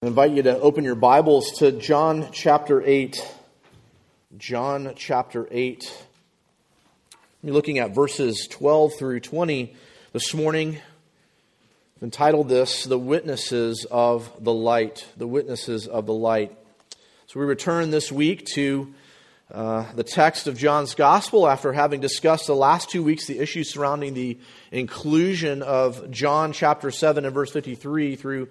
I invite you to open your Bibles to John chapter 8. John chapter 8. We're looking at verses 12 through 20 this morning. I've entitled this, The Witnesses of the Light. The Witnesses of the Light. So we return this week to uh, the text of John's Gospel after having discussed the last two weeks the issues surrounding the inclusion of John chapter 7 and verse 53 through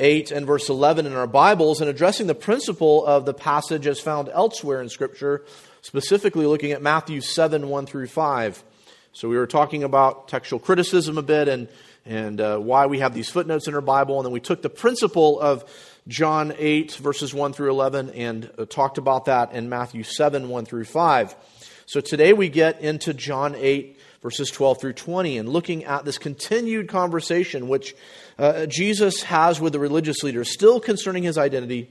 8 and verse 11 in our Bibles and addressing the principle of the passage as found elsewhere in Scripture, specifically looking at Matthew 7 1 through 5. So we were talking about textual criticism a bit and, and uh, why we have these footnotes in our Bible, and then we took the principle of John 8 verses 1 through 11 and uh, talked about that in Matthew 7 1 through 5. So today we get into John 8 verses 12 through 20 and looking at this continued conversation which uh, Jesus has with the religious leaders, still concerning his identity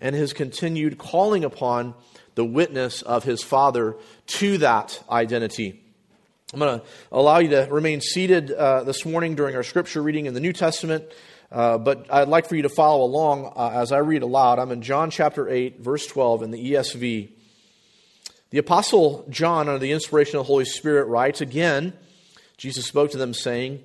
and his continued calling upon the witness of his Father to that identity. I'm going to allow you to remain seated uh, this morning during our scripture reading in the New Testament, uh, but I'd like for you to follow along uh, as I read aloud. I'm in John chapter 8, verse 12 in the ESV. The Apostle John, under the inspiration of the Holy Spirit, writes again Jesus spoke to them, saying,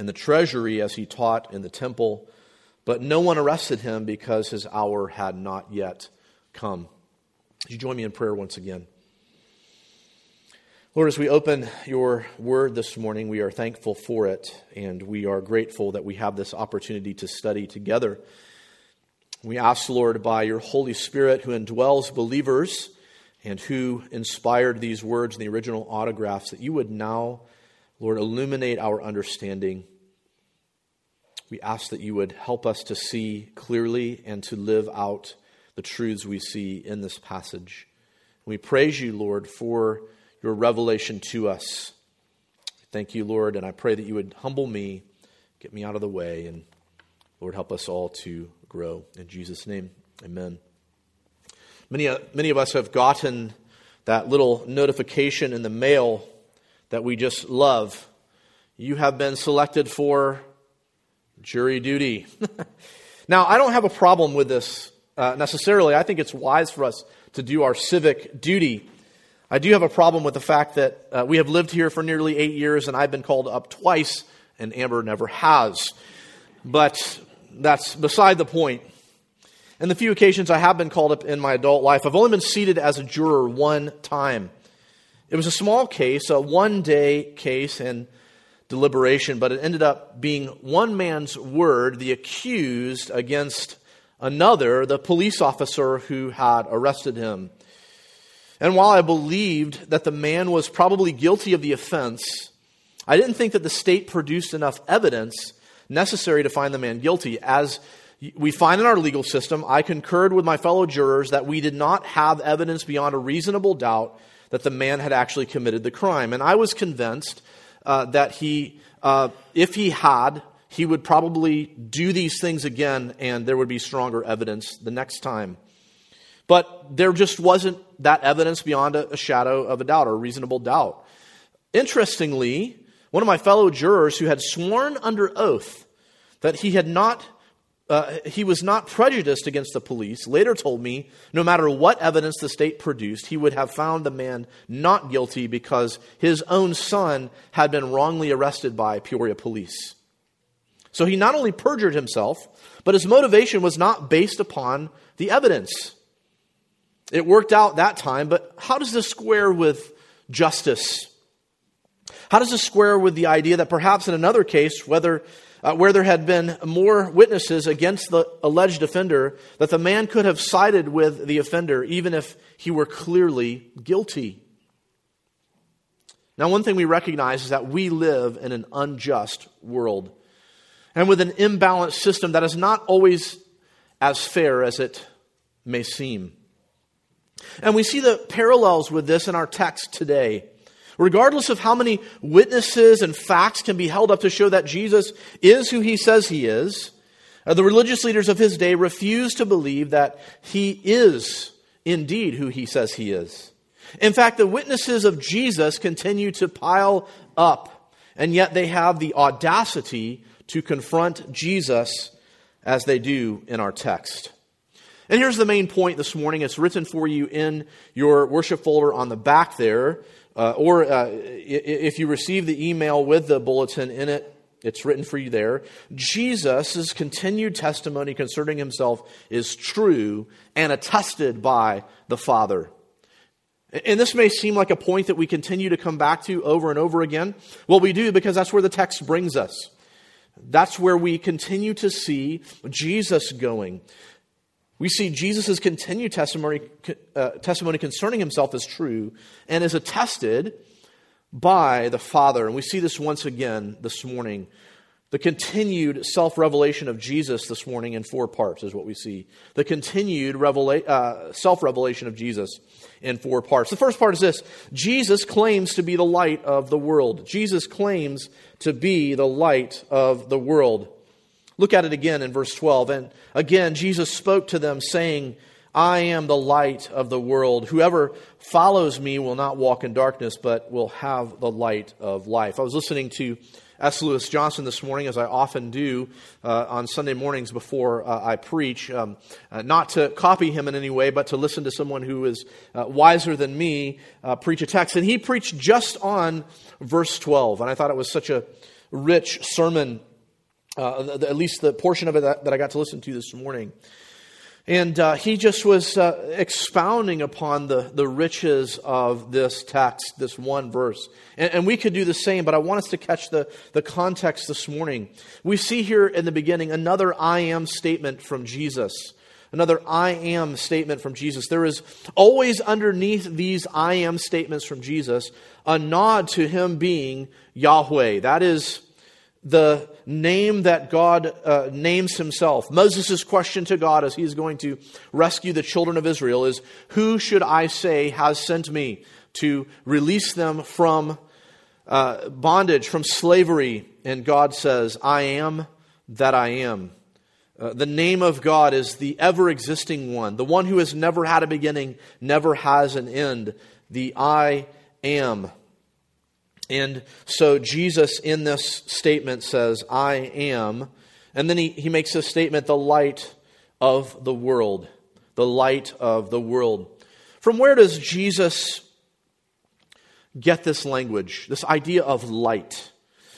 in the treasury as he taught in the temple, but no one arrested him because his hour had not yet come. Would you join me in prayer once again? Lord, as we open your word this morning, we are thankful for it, and we are grateful that we have this opportunity to study together. We ask, Lord, by your Holy Spirit who indwells believers and who inspired these words in the original autographs, that you would now Lord, illuminate our understanding. We ask that you would help us to see clearly and to live out the truths we see in this passage. We praise you, Lord, for your revelation to us. Thank you, Lord, and I pray that you would humble me, get me out of the way, and Lord, help us all to grow. In Jesus' name, amen. Many, many of us have gotten that little notification in the mail that we just love. You have been selected for jury duty. now, I don't have a problem with this uh, necessarily. I think it's wise for us to do our civic duty. I do have a problem with the fact that uh, we have lived here for nearly eight years and I've been called up twice and Amber never has. But that's beside the point. And the few occasions I have been called up in my adult life, I've only been seated as a juror one time. It was a small case, a one day case and deliberation, but it ended up being one man's word, the accused, against another, the police officer who had arrested him. And while I believed that the man was probably guilty of the offense, I didn't think that the state produced enough evidence necessary to find the man guilty. As we find in our legal system, I concurred with my fellow jurors that we did not have evidence beyond a reasonable doubt that the man had actually committed the crime. And I was convinced uh, that he, uh, if he had, he would probably do these things again and there would be stronger evidence the next time. But there just wasn't that evidence beyond a, a shadow of a doubt or a reasonable doubt. Interestingly, one of my fellow jurors who had sworn under oath that he had not uh, he was not prejudiced against the police, later told me no matter what evidence the state produced, he would have found the man not guilty because his own son had been wrongly arrested by Peoria police. So he not only perjured himself, but his motivation was not based upon the evidence. It worked out that time, but how does this square with justice? How does this square with the idea that perhaps in another case, whether uh, where there had been more witnesses against the alleged offender, that the man could have sided with the offender even if he were clearly guilty? Now, one thing we recognize is that we live in an unjust world and with an imbalanced system that is not always as fair as it may seem. And we see the parallels with this in our text today. Regardless of how many witnesses and facts can be held up to show that Jesus is who he says he is, uh, the religious leaders of his day refuse to believe that he is indeed who he says he is. In fact, the witnesses of Jesus continue to pile up, and yet they have the audacity to confront Jesus as they do in our text. And here's the main point this morning. It's written for you in your worship folder on the back there. Uh, or uh, if you receive the email with the bulletin in it, it's written for you there. Jesus' continued testimony concerning himself is true and attested by the Father. And this may seem like a point that we continue to come back to over and over again. Well, we do because that's where the text brings us. That's where we continue to see Jesus going. We see Jesus' continued testimony, uh, testimony concerning himself as true and is attested by the Father. And we see this once again this morning. The continued self revelation of Jesus this morning in four parts is what we see. The continued revela- uh, self revelation of Jesus in four parts. The first part is this Jesus claims to be the light of the world. Jesus claims to be the light of the world. Look at it again in verse 12. And again, Jesus spoke to them, saying, I am the light of the world. Whoever follows me will not walk in darkness, but will have the light of life. I was listening to S. Lewis Johnson this morning, as I often do uh, on Sunday mornings before uh, I preach, um, uh, not to copy him in any way, but to listen to someone who is uh, wiser than me uh, preach a text. And he preached just on verse 12. And I thought it was such a rich sermon uh, at least the portion of it that, that, I got to listen to this morning. And uh, he just was uh, expounding upon the, the riches of this text, this one verse. And, and, we could do the same, but I want us to catch the, the context this morning. We see here in the beginning another I am statement from Jesus. Another I am statement from Jesus. There is always underneath these I am statements from Jesus a nod to him being Yahweh. That is the name that God uh, names himself. Moses' question to God as he's going to rescue the children of Israel is Who should I say has sent me to release them from uh, bondage, from slavery? And God says, I am that I am. Uh, the name of God is the ever existing one, the one who has never had a beginning, never has an end, the I am. And so Jesus in this statement says, I am. And then he, he makes this statement, the light of the world. The light of the world. From where does Jesus get this language, this idea of light?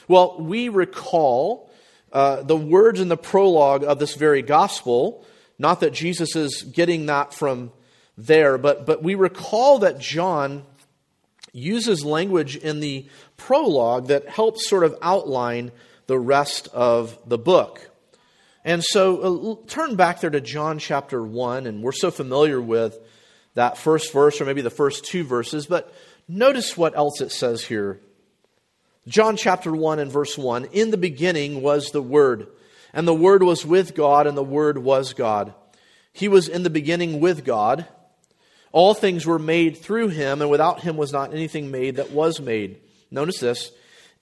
Well, we recall uh, the words in the prologue of this very gospel. Not that Jesus is getting that from there, but, but we recall that John uses language in the prologue that helps sort of outline the rest of the book. And so uh, turn back there to John chapter 1, and we're so familiar with that first verse, or maybe the first two verses, but notice what else it says here. John chapter 1 and verse 1 In the beginning was the Word, and the Word was with God, and the Word was God. He was in the beginning with God. All things were made through him, and without him was not anything made that was made. Notice this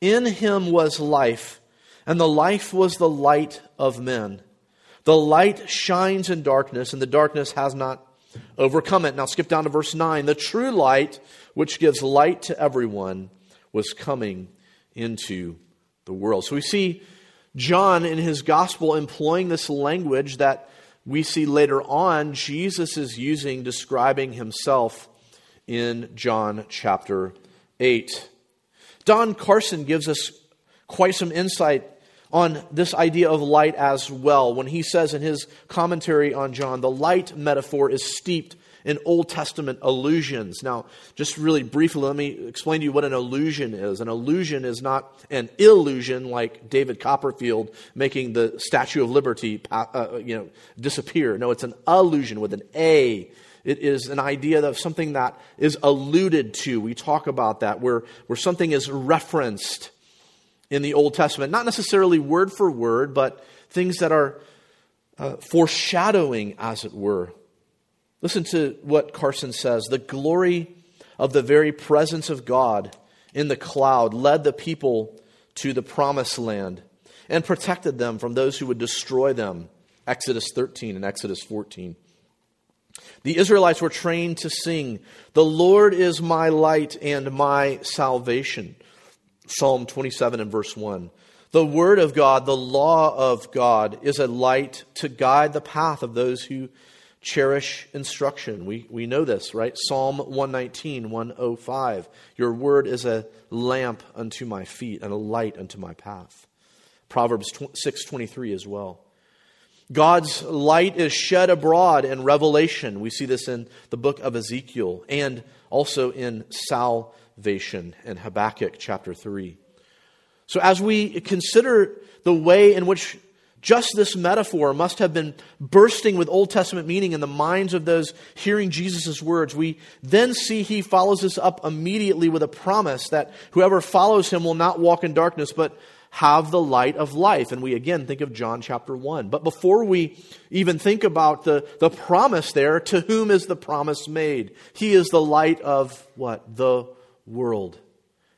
In him was life, and the life was the light of men. The light shines in darkness, and the darkness has not overcome it. Now skip down to verse 9. The true light, which gives light to everyone, was coming into the world. So we see John in his gospel employing this language that we see later on Jesus is using describing himself in John chapter 8. Don Carson gives us quite some insight on this idea of light as well when he says in his commentary on John the light metaphor is steeped in Old Testament allusions. Now, just really briefly, let me explain to you what an allusion is. An allusion is not an illusion like David Copperfield making the Statue of Liberty uh, you know, disappear. No, it's an allusion with an A. It is an idea of something that is alluded to. We talk about that, where, where something is referenced in the Old Testament. Not necessarily word for word, but things that are uh, foreshadowing, as it were. Listen to what Carson says The glory of the very presence of God in the cloud led the people to the promised land and protected them from those who would destroy them. Exodus 13 and Exodus 14. The Israelites were trained to sing, The Lord is my light and my salvation. Psalm 27 and verse 1. The Word of God, the law of God, is a light to guide the path of those who cherish instruction. We, we know this, right? Psalm 119, 105. Your Word is a lamp unto my feet and a light unto my path. Proverbs 6:23 as well. God's light is shed abroad in Revelation. We see this in the book of Ezekiel and also in salvation in Habakkuk chapter 3. So, as we consider the way in which just this metaphor must have been bursting with Old Testament meaning in the minds of those hearing Jesus' words, we then see he follows this up immediately with a promise that whoever follows him will not walk in darkness, but have the light of life. And we again think of John chapter 1. But before we even think about the, the promise there, to whom is the promise made? He is the light of what? The world.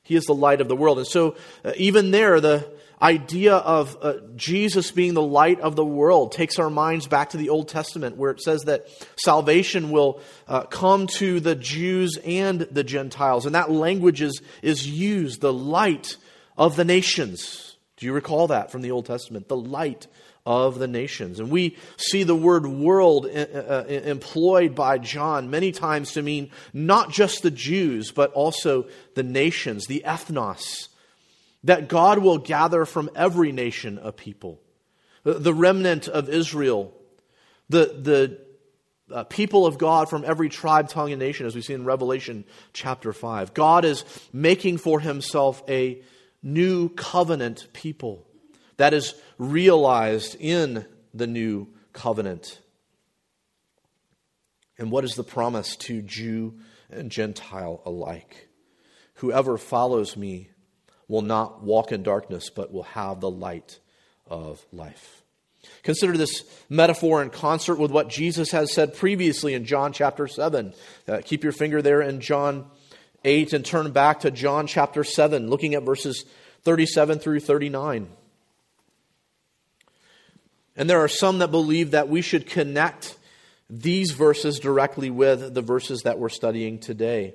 He is the light of the world. And so, uh, even there, the idea of uh, Jesus being the light of the world takes our minds back to the Old Testament, where it says that salvation will uh, come to the Jews and the Gentiles. And that language is, is used, the light of the nations. Do you recall that from the Old Testament? The light of the nations. And we see the word world uh, uh, employed by John many times to mean not just the Jews, but also the nations, the ethnos, that God will gather from every nation a people. The remnant of Israel, the, the uh, people of God from every tribe, tongue, and nation, as we see in Revelation chapter 5. God is making for himself a new covenant people that is realized in the new covenant. And what is the promise to Jew and Gentile alike? Whoever follows me will not walk in darkness, but will have the light of life. Consider this metaphor in concert with what Jesus has said previously in John chapter 7. Uh, keep your finger there in John 8 and turn back to John chapter 7, looking at verses 37 through 39. And there are some that believe that we should connect these verses directly with the verses that we're studying today.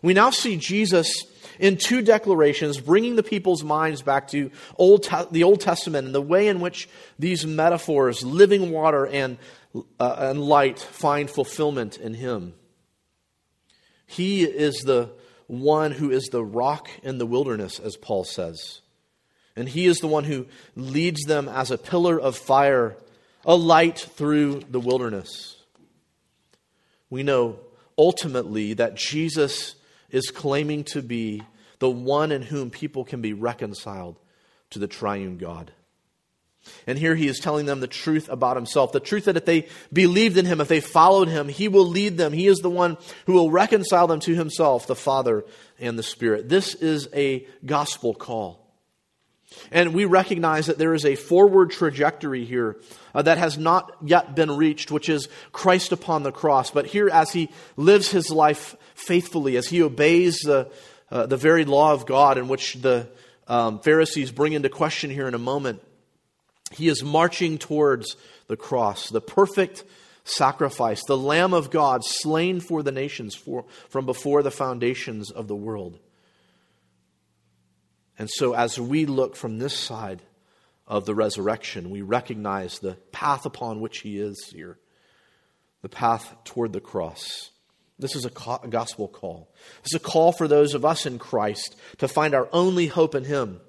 We now see Jesus in two declarations bringing the people's minds back to Old the Old Testament and the way in which these metaphors, living water and, uh, and light, find fulfillment in Him. He is the one who is the rock in the wilderness, as Paul says. And He is the one who leads them as a pillar of fire, a light through the wilderness. We know ultimately that Jesus is claiming to be the one in whom people can be reconciled to the triune God. And here he is telling them the truth about himself. The truth that if they believed in him, if they followed him, he will lead them. He is the one who will reconcile them to himself, the Father and the Spirit. This is a gospel call. And we recognize that there is a forward trajectory here uh, that has not yet been reached, which is Christ upon the cross. But here, as he lives his life faithfully, as he obeys the, uh, the very law of God, in which the um, Pharisees bring into question here in a moment, he is marching towards the cross, the perfect sacrifice, the Lamb of God slain for the nations for, from before the foundations of the world. And so, as we look from this side of the resurrection. We recognize the path upon which he is here, the path toward the cross. This is a gospel call. This is a call for those of us in Christ to find our only hope in him.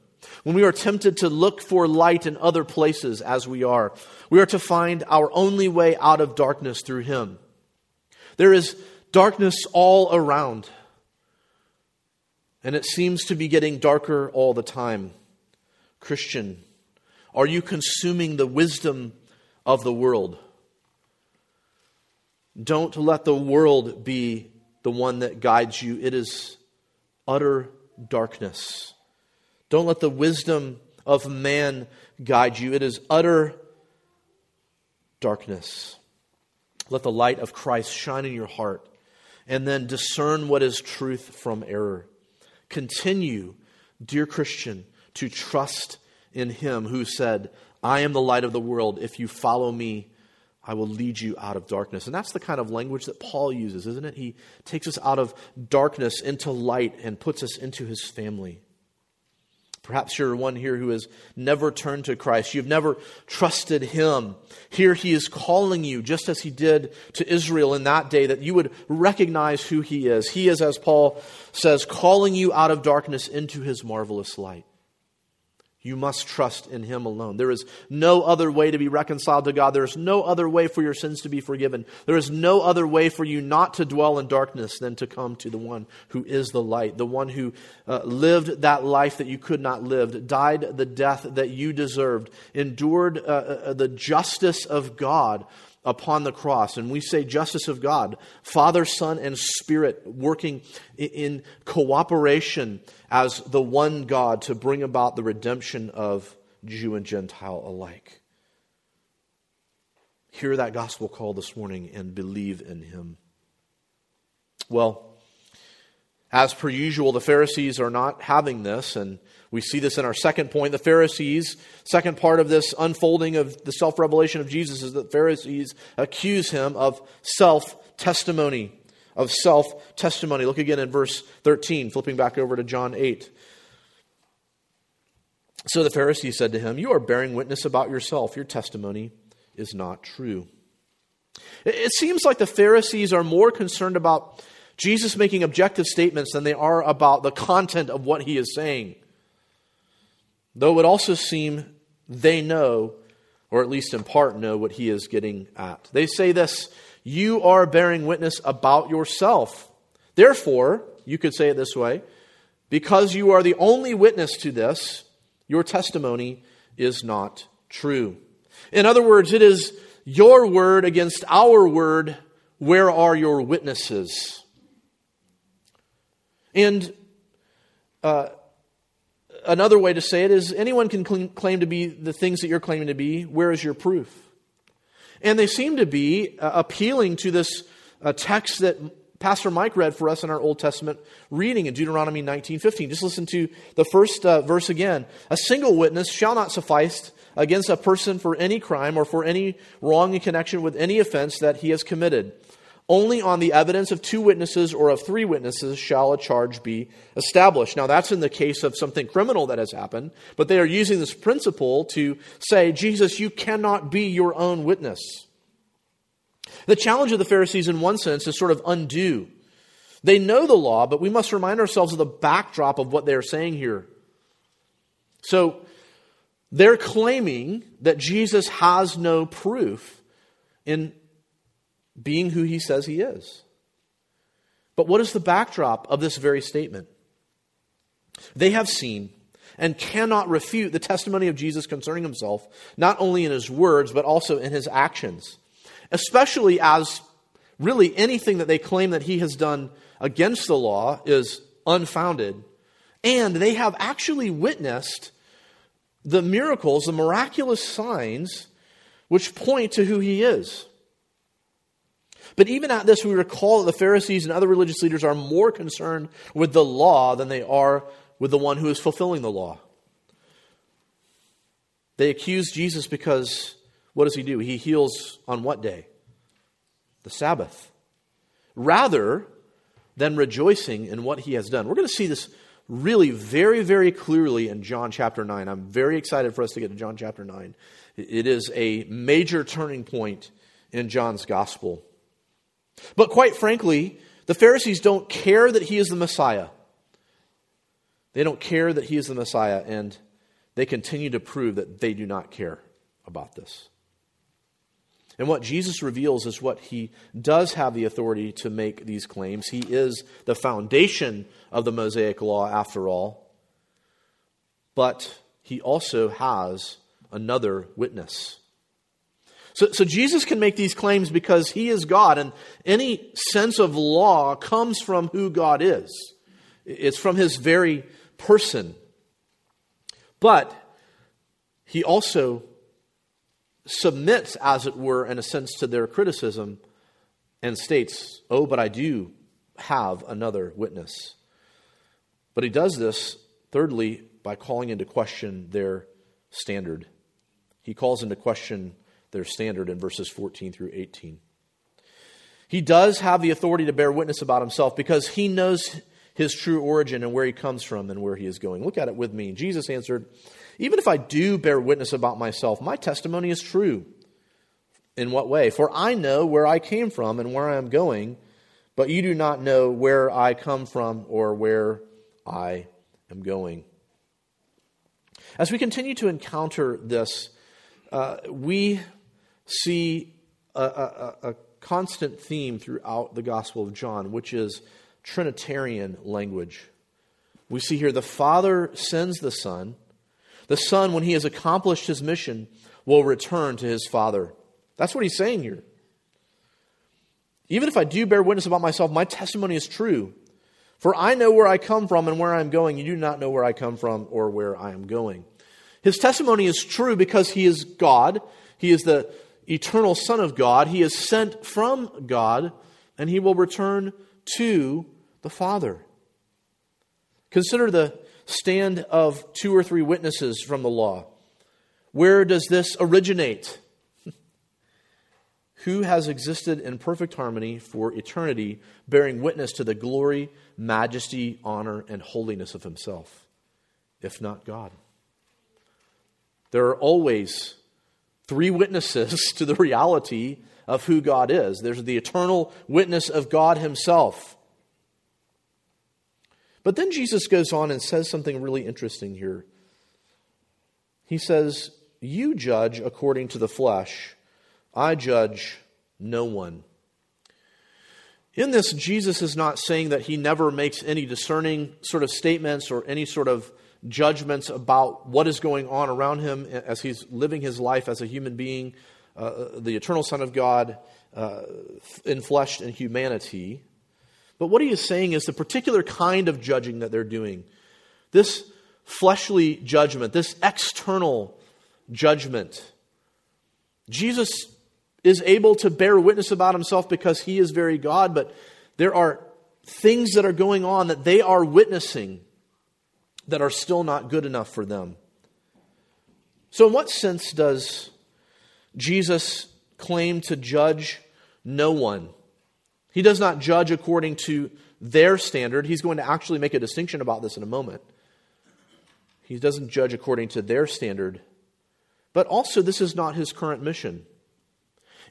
When we are tempted to look for light in other places as we are, we are to find our only way out of darkness through him. There is darkness all around, and it seems to be getting darker all the time. Christian, are you consuming the wisdom of the world? Don't let the world be the one that guides you. It is utter darkness. Don't let the wisdom of man guide you. It is utter darkness. Let the light of Christ shine in your heart and then discern what is truth from error. Continue, dear Christian, to trust in him who said, I am the light of the world. If you follow me, I will lead you out of darkness. And that's the kind of language that Paul uses, isn't it? He takes us out of darkness into light and puts us into his family. Perhaps you're one here who has never turned to Christ. You've never trusted Him. Here He is calling you, just as He did to Israel in that day, that you would recognize who He is. He is, as Paul says, calling you out of darkness into His marvelous light. You must trust in Him alone. There is no other way to be reconciled to God. There is no other way for your sins to be forgiven. There is no other way for you not to dwell in darkness than to come to the one who is the light, the one who uh, lived that life that you could not live, died the death that you deserved, endured uh, uh, the justice of God upon the cross. And we say justice of God, Father, Son, and Spirit working in cooperation as the one God to bring about the redemption of Jew and Gentile alike. Hear that gospel call this morning and believe in him. Well, as per usual, the Pharisees are not having this, and we see this in our second point. The Pharisees, second part of this unfolding of the self revelation of Jesus, is that Pharisees accuse him of self testimony. Of self testimony. Look again in verse 13, flipping back over to John 8. So the Pharisees said to him, You are bearing witness about yourself. Your testimony is not true. It seems like the Pharisees are more concerned about Jesus making objective statements than they are about the content of what he is saying. Though it would also seem they know, or at least in part know, what he is getting at. They say this You are bearing witness about yourself. Therefore, you could say it this way because you are the only witness to this, your testimony is not true. In other words, it is your word against our word. Where are your witnesses? And uh, another way to say it is anyone can claim to be the things that you're claiming to be. Where is your proof? And they seem to be uh, appealing to this uh, text that Pastor Mike read for us in our Old Testament reading in Deuteronomy 19:15. Just listen to the first uh, verse again. A single witness shall not suffice against a person for any crime or for any wrong in connection with any offense that he has committed. Only on the evidence of two witnesses or of three witnesses shall a charge be established. Now, that's in the case of something criminal that has happened, but they are using this principle to say, Jesus, you cannot be your own witness. The challenge of the Pharisees, in one sense, is sort of undue. They know the law, but we must remind ourselves of the backdrop of what they're saying here. So, they're claiming that Jesus has no proof in being who he says he is. But what is the backdrop of this very statement? They have seen and cannot refute the testimony of Jesus concerning himself, not only in his words, but also in his actions, especially as really anything that they claim that he has done against the law is unfounded. And they have actually witnessed the miracles, the miraculous signs, which point to who he is. But even at this, we recall that the Pharisees and other religious leaders are more concerned with the law than they are with the one who is fulfilling the law. They accuse Jesus because what does he do? He heals on what day? The Sabbath. Rather than rejoicing in what he has done. We're going to see this really very, very clearly in John chapter 9. I'm very excited for us to get to John chapter 9. It is a major turning point in John's gospel. But quite frankly, the Pharisees don't care that he is the Messiah. They don't care that he is the Messiah, and they continue to prove that they do not care about this. And what Jesus reveals is what he does have the authority to make these claims. He is the foundation of the Mosaic law, after all. But he also has another witness. So, so Jesus can make these claims because he is God, and any sense of law comes from who God is. It's from his very person. But he also submits, as it were, in a sense, to their criticism and states, Oh, but I do have another witness. But he does this, thirdly, by calling into question their standard. He calls into question their standard in verses 14 through 18. He does have the authority to bear witness about himself because he knows his true origin and where he comes from and where he is going. Look at it with me. Jesus answered, Even if I do bear witness about myself, my testimony is true. In what way? For I know where I came from and where I am going, but you do not know where I come from or where I am going. As we continue to encounter this, uh, we see a, a, a constant theme throughout the Gospel of John, which is Trinitarian language. We see here the Father sends the Son. The Son, when he has accomplished his mission, will return to his Father. That's what he's saying here. Even if I do bear witness about myself, my testimony is true. For I know where I come from and where I am going. You do not know where I come from or where I am going. His testimony is true because he is God. He is the eternal Son of God. He is sent from God, and he will return to the Father. Consider the stand of two or three witnesses from the law. Where does this originate? Who has existed in perfect harmony for eternity, bearing witness to the glory, majesty, honor, and holiness of himself, if not God? There are always three witnesses to the reality of who God is. There's the eternal witness of God himself. But then Jesus goes on and says something really interesting here. He says, You judge according to the flesh, I judge no one. In this, Jesus is not saying that he never makes any discerning sort of statements or any sort of judgments about what is going on around him as he's living his life as a human being, uh, the eternal Son of God, uh, enfleshed in humanity. But what he is saying is the particular kind of judging that they're doing. This fleshly judgment, this external judgment. Jesus is able to bear witness about himself because he is very God, but there are things that are going on that they are witnessing that are still not good enough for them. So, in what sense does Jesus claim to judge no one? He does not judge according to their standard. He's going to actually make a distinction about this in a moment. He doesn't judge according to their standard. But also, this is not his current mission.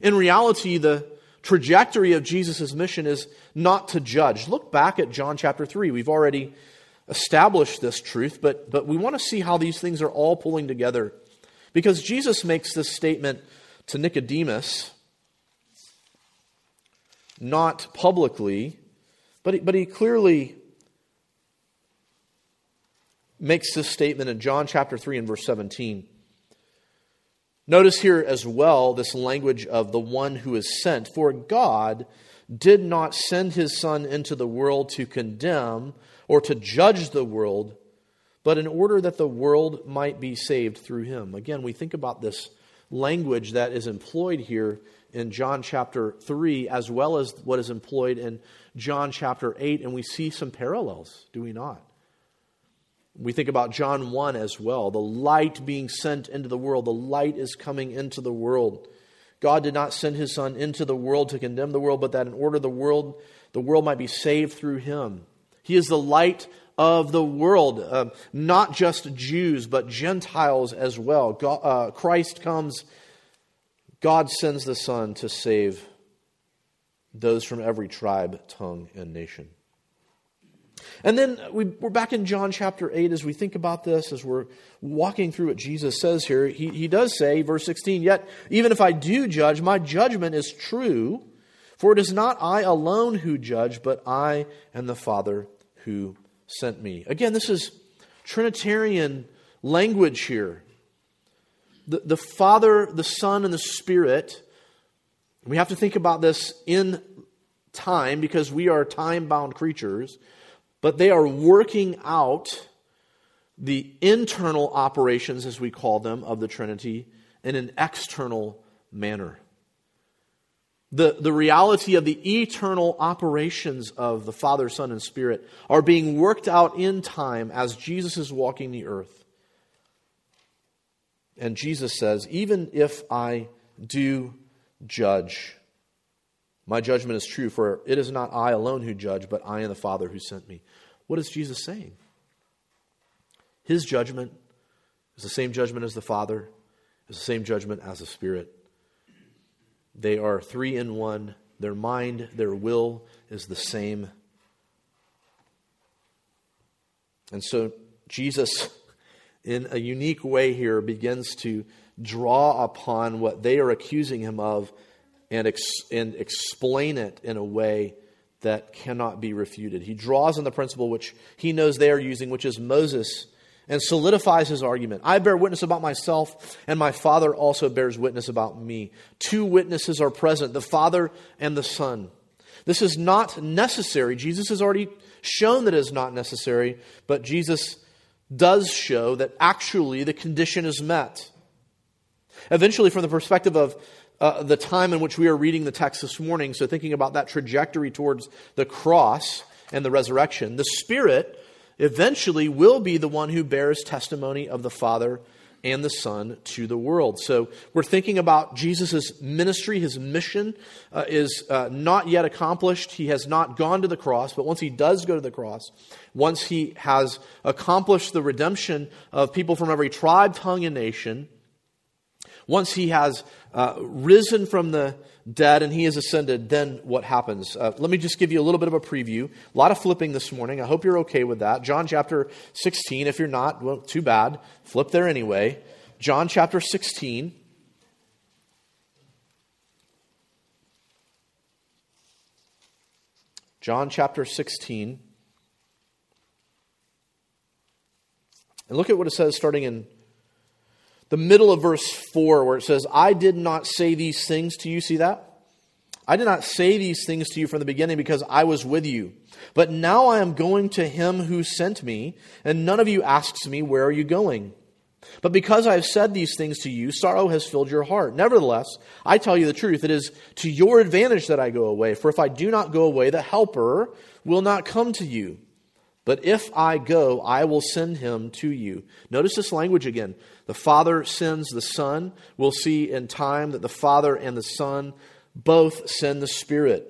In reality, the trajectory of Jesus' mission is not to judge. Look back at John chapter 3. We've already established this truth, but, but we want to see how these things are all pulling together. Because Jesus makes this statement to Nicodemus not publicly, but he, but he clearly makes this statement in John chapter 3 and verse 17. Notice here as well this language of the one who is sent. For God did not send his Son into the world to condemn or to judge the world, but in order that the world might be saved through him. Again, we think about this language that is employed here in John chapter 3 as well as what is employed in John chapter 8, and we see some parallels, do we not? We think about John 1 as well. The light being sent into the world, the light is coming into the world. God did not send his son into the world to condemn the world, but that in order the world the world might be saved through him. He is the light of the world, uh, not just Jews, but Gentiles as well. God, uh, Christ comes, God sends the Son to save those from every tribe, tongue, and nation. And then we, are back in John chapter 8 as we think about this, as we're walking through what Jesus says here. He, he does say, verse 16, Yet even if I do judge, my judgment is true, for it is not I alone who judge, but I and the Father who sent me. Again, this is Trinitarian language here. The, the Father, the Son, and the Spirit, we have to think about this in time because we are time bound creatures, but they are working out the internal operations, as we call them, of the Trinity in an external manner the, the reality of the eternal operations of the Father, Son, and Spirit are being worked out in time as Jesus is walking the earth. And Jesus says, Even if I do judge, my judgment is true, for it is not I alone who judge, but I and the Father who sent me. What is Jesus saying? His judgment is the same judgment as the Father, is the same judgment as the Spirit. They are three in one. Their mind, their will is the same. And so Jesus, in a unique way here, begins to draw upon what they are accusing him of and, ex- and explain it in a way that cannot be refuted. He draws on the principle which he knows they are using, which is Moses and solidifies his argument. I bear witness about myself, and my Father also bears witness about me. Two witnesses are present the Father and the Son. This is not necessary. Jesus has already shown that it is not necessary, but Jesus does show that actually the condition is met. Eventually, from the perspective of uh, the time in which we are reading the text this morning, so thinking about that trajectory towards the cross and the resurrection, the Spirit eventually will be the one who bears testimony of the Father and the Son to the world. So we're thinking about Jesus' ministry. His mission uh, is uh, not yet accomplished. He has not gone to the cross, but once he does go to the cross, once he has accomplished the redemption of people from every tribe, tongue, and nation, once he has uh, risen from the dead and he has ascended, then what happens? Uh, let me just give you a little bit of a preview. A lot of flipping this morning. I hope you're okay with that. John chapter 16. If you're not, well, too bad. Flip there anyway. John chapter 16. John chapter 16. And look at what it says starting in the middle of verse 4 where it says, I did not say these things to you. See that? I did not say these things to you from the beginning because I was with you. But now I am going to him who sent me, and none of you asks me, Where are you going? But because I have said these things to you, sorrow has filled your heart. Nevertheless, I tell you the truth. It is to your advantage that I go away. For if I do not go away, the Helper will not come to you. But if I go, I will send him to you. Notice this language again. The Father sends the Son. We'll see in time that the Father and the Son both send the Spirit.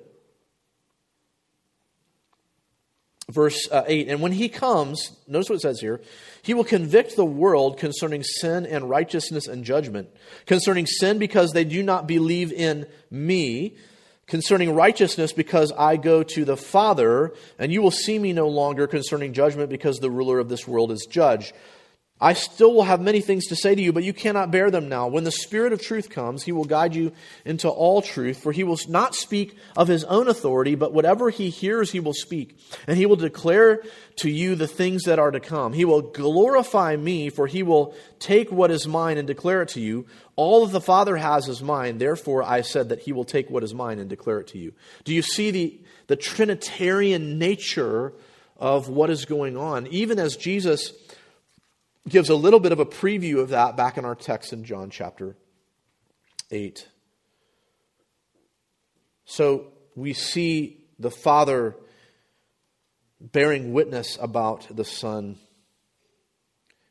Verse uh, 8 And when he comes, notice what it says here he will convict the world concerning sin and righteousness and judgment. Concerning sin, because they do not believe in me concerning righteousness because I go to the Father, and you will see me no longer concerning judgment because the ruler of this world is judged. I still will have many things to say to you, but you cannot bear them now. When the Spirit of truth comes, he will guide you into all truth, for he will not speak of his own authority, but whatever he hears, he will speak. And he will declare to you the things that are to come. He will glorify me, for he will take what is mine and declare it to you. All that the Father has is mine. Therefore, I said that he will take what is mine and declare it to you. Do you see the, the Trinitarian nature of what is going on? Even as Jesus gives a little bit of a preview of that back in our text in John chapter 8. So we see the Father bearing witness about the Son.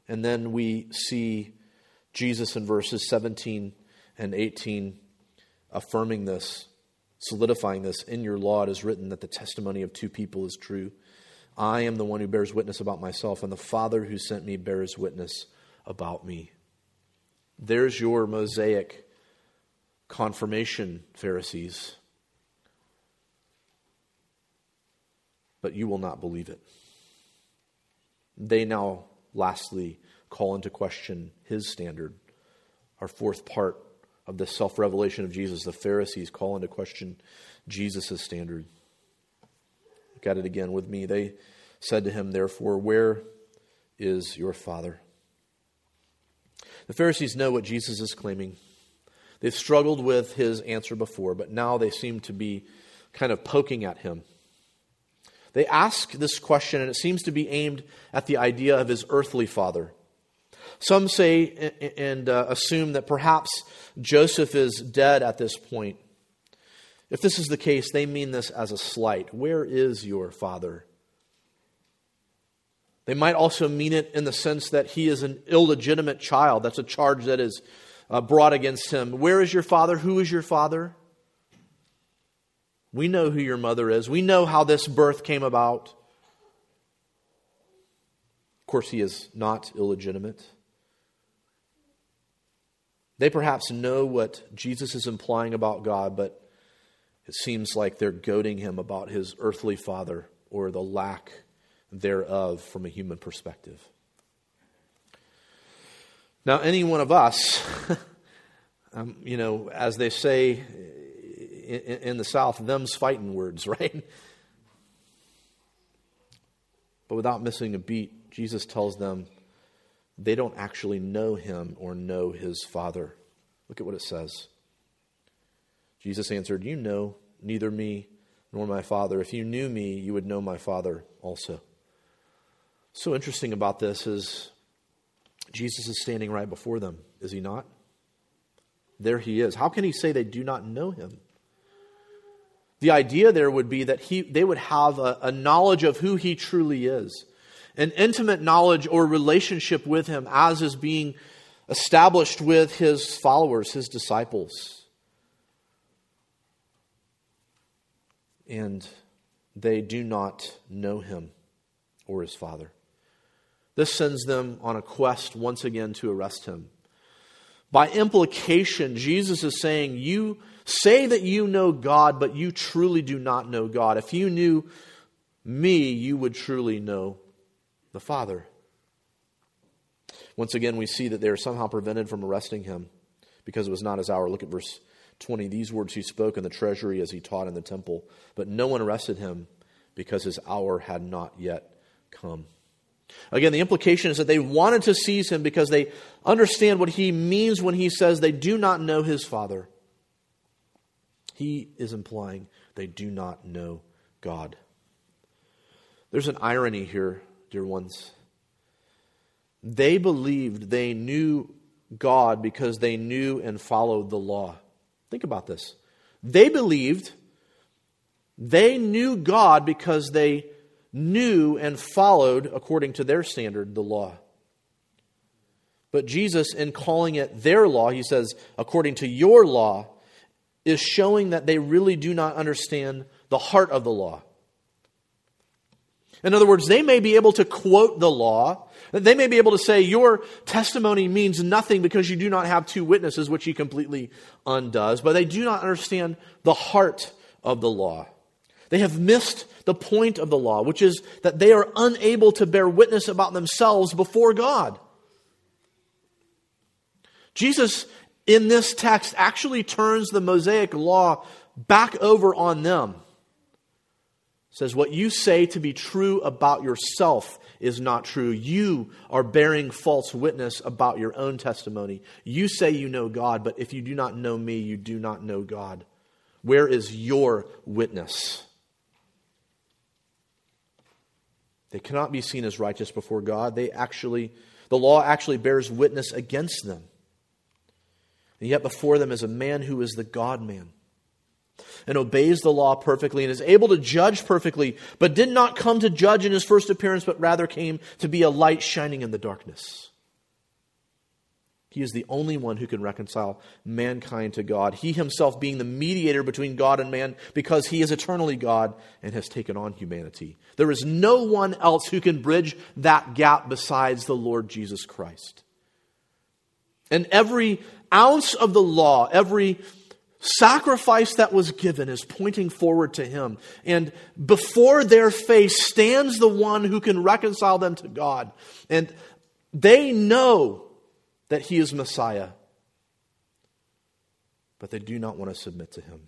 And then we see Jesus in verses 17 and 18 affirming this, solidifying this. In your law it is written that the testimony of two people is true. I am the one who bears witness about myself, and the Father who sent me bears witness about me. There's your Mosaic confirmation, Pharisees. But you will not believe it. They now, lastly, call into question his standard. Our fourth part of the self revelation of Jesus, the Pharisees call into question Jesus' standard. Look at it again with me. They said to him, Therefore, where is your Father? The Pharisees know what Jesus is claiming. They've struggled with his answer before, but now they seem to be kind of poking at him. They ask this question, and it seems to be aimed at the idea of his earthly father. Some say and uh, assume that perhaps Joseph is dead at this point. If this is the case, they mean this as a slight. Where is your father? They might also mean it in the sense that he is an illegitimate child. That's a charge that is uh, brought against him. Where is your father? Who is your father? We know who your mother is. We know how this birth came about. Of course, he is not illegitimate. They perhaps know what Jesus is implying about God, but it seems like they're goading him about his earthly father or the lack thereof from a human perspective. Now, any one of us, um, you know, as they say in, in the South, them's fighting words, right? But without missing a beat, Jesus tells them they don't actually know him or know his Father. Look at what it says. Jesus answered, You know neither me nor my Father. If you knew me, you would know my Father also. So interesting about this is Jesus is standing right before them, is he not? There he is. How can he say they do not know him? The idea there would be that he, they would have a, a knowledge of who he truly is, an intimate knowledge or relationship with him as is being established with his followers, his disciples. And they do not know him or his father. This sends them on a quest once again to arrest him. By implication, Jesus is saying, You say that you know God, but you truly do not know God. If you knew me, you would truly know the Father. Once again, we see that they are somehow prevented from arresting him because it was not his hour. Look at verse 20. These words he spoke in the treasury as he taught in the temple, but no one arrested him because his hour had not yet come. Again, the implication is that they wanted to seize him because they understand what he means when he says they do not know his Father. He is implying they do not know God. There's an irony here, dear ones. They believed they knew God because they knew and followed the law. Think about this. They believed they knew God because they knew and followed, according to their standard, the law. But Jesus, in calling it their law, he says, according to your law, is showing that they really do not understand the heart of the law. In other words, they may be able to quote the law. They may be able to say, Your testimony means nothing because you do not have two witnesses, which he completely undoes. But they do not understand the heart of the law. They have missed the point of the law, which is that they are unable to bear witness about themselves before God. Jesus, in this text, actually turns the Mosaic law back over on them. Says, What you say to be true about yourself is not true. You are bearing false witness about your own testimony. You say you know God, but if you do not know me, you do not know God. Where is your witness? They cannot be seen as righteous before God. They actually, the law actually bears witness against them. And yet before them is a man who is the God man and obeys the law perfectly and is able to judge perfectly, but did not come to judge in his first appearance, but rather came to be a light shining in the darkness. He is the only one who can reconcile mankind to God. He himself being the mediator between God and man because he is eternally God and has taken on humanity. There is no one else who can bridge that gap besides the Lord Jesus Christ. And every ounce of the law, every sacrifice that was given is pointing forward to him. And before their face stands the one who can reconcile them to God. And they know that he is Messiah, but they do not want to submit to him.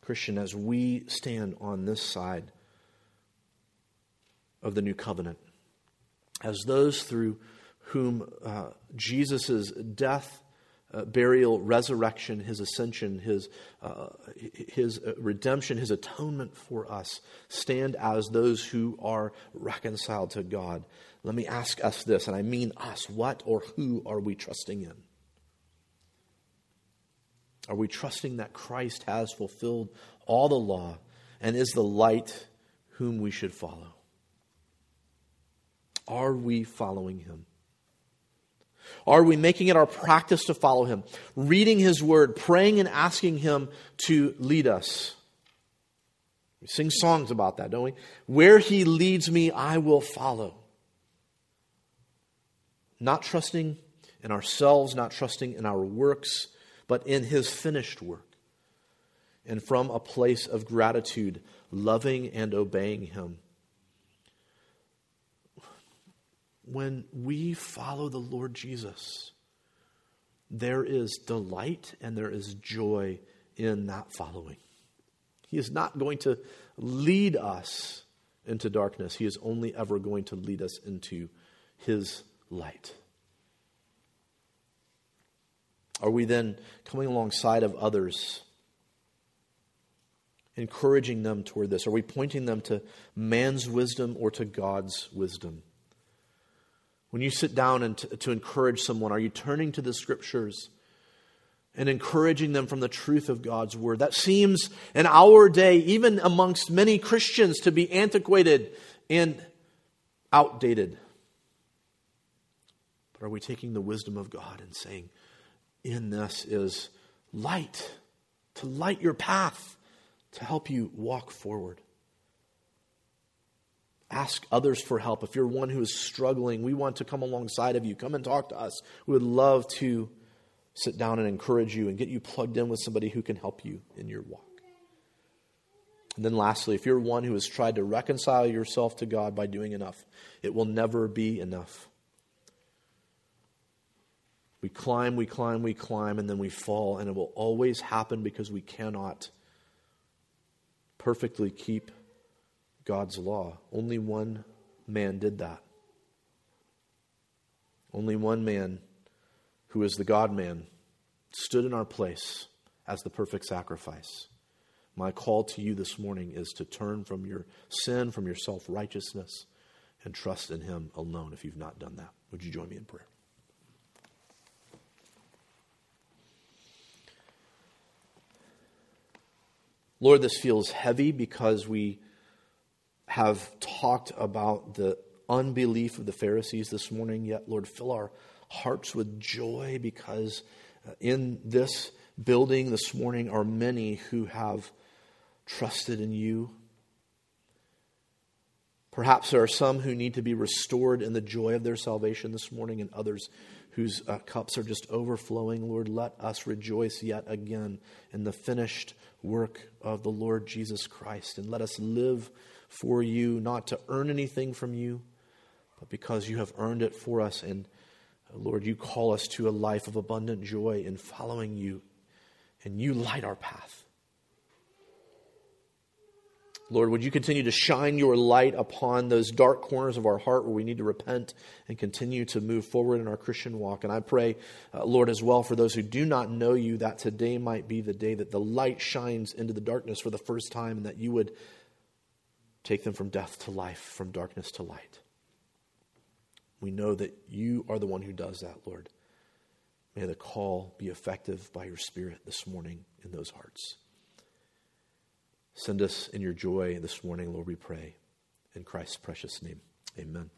Christian, as we stand on this side of the new covenant, as those through whom uh, Jesus' death, uh, burial, resurrection, his ascension, his, uh, his uh, redemption, his atonement for us stand as those who are reconciled to God. Let me ask us this, and I mean us what or who are we trusting in? Are we trusting that Christ has fulfilled all the law and is the light whom we should follow? Are we following him? Are we making it our practice to follow him? Reading his word, praying and asking him to lead us. We sing songs about that, don't we? Where he leads me, I will follow. Not trusting in ourselves, not trusting in our works, but in his finished work. And from a place of gratitude, loving and obeying him. When we follow the Lord Jesus, there is delight and there is joy in that following. He is not going to lead us into darkness, He is only ever going to lead us into His light. Are we then coming alongside of others, encouraging them toward this? Are we pointing them to man's wisdom or to God's wisdom? When you sit down and to, to encourage someone, are you turning to the scriptures and encouraging them from the truth of God's word? That seems in our day, even amongst many Christians, to be antiquated and outdated. But are we taking the wisdom of God and saying, in this is light, to light your path, to help you walk forward? Ask others for help. If you're one who is struggling, we want to come alongside of you. Come and talk to us. We would love to sit down and encourage you and get you plugged in with somebody who can help you in your walk. And then, lastly, if you're one who has tried to reconcile yourself to God by doing enough, it will never be enough. We climb, we climb, we climb, and then we fall, and it will always happen because we cannot perfectly keep God's law. Only one man did that. Only one man, who is the God man, stood in our place as the perfect sacrifice. My call to you this morning is to turn from your sin, from your self righteousness, and trust in Him alone if you've not done that. Would you join me in prayer? Lord, this feels heavy because we have talked about the unbelief of the Pharisees this morning, yet, Lord, fill our hearts with joy because uh, in this building this morning are many who have trusted in you. Perhaps there are some who need to be restored in the joy of their salvation this morning, and others whose uh, cups are just overflowing. Lord, let us rejoice yet again in the finished work of the Lord Jesus Christ, and let us live for you, not to earn anything from you, but because you have earned it for us. And uh, Lord, you call us to a life of abundant joy in following you, and you light our path. Lord, would you continue to shine your light upon those dark corners of our heart where we need to repent and continue to move forward in our Christian walk? And I pray, uh, Lord, as well for those who do not know you, that today might be the day that the light shines into the darkness for the first time and that you would Take them from death to life, from darkness to light. We know that you are the one who does that, Lord. May the call be effective by your Spirit this morning in those hearts. Send us in your joy this morning, Lord, we pray. In Christ's precious name, amen.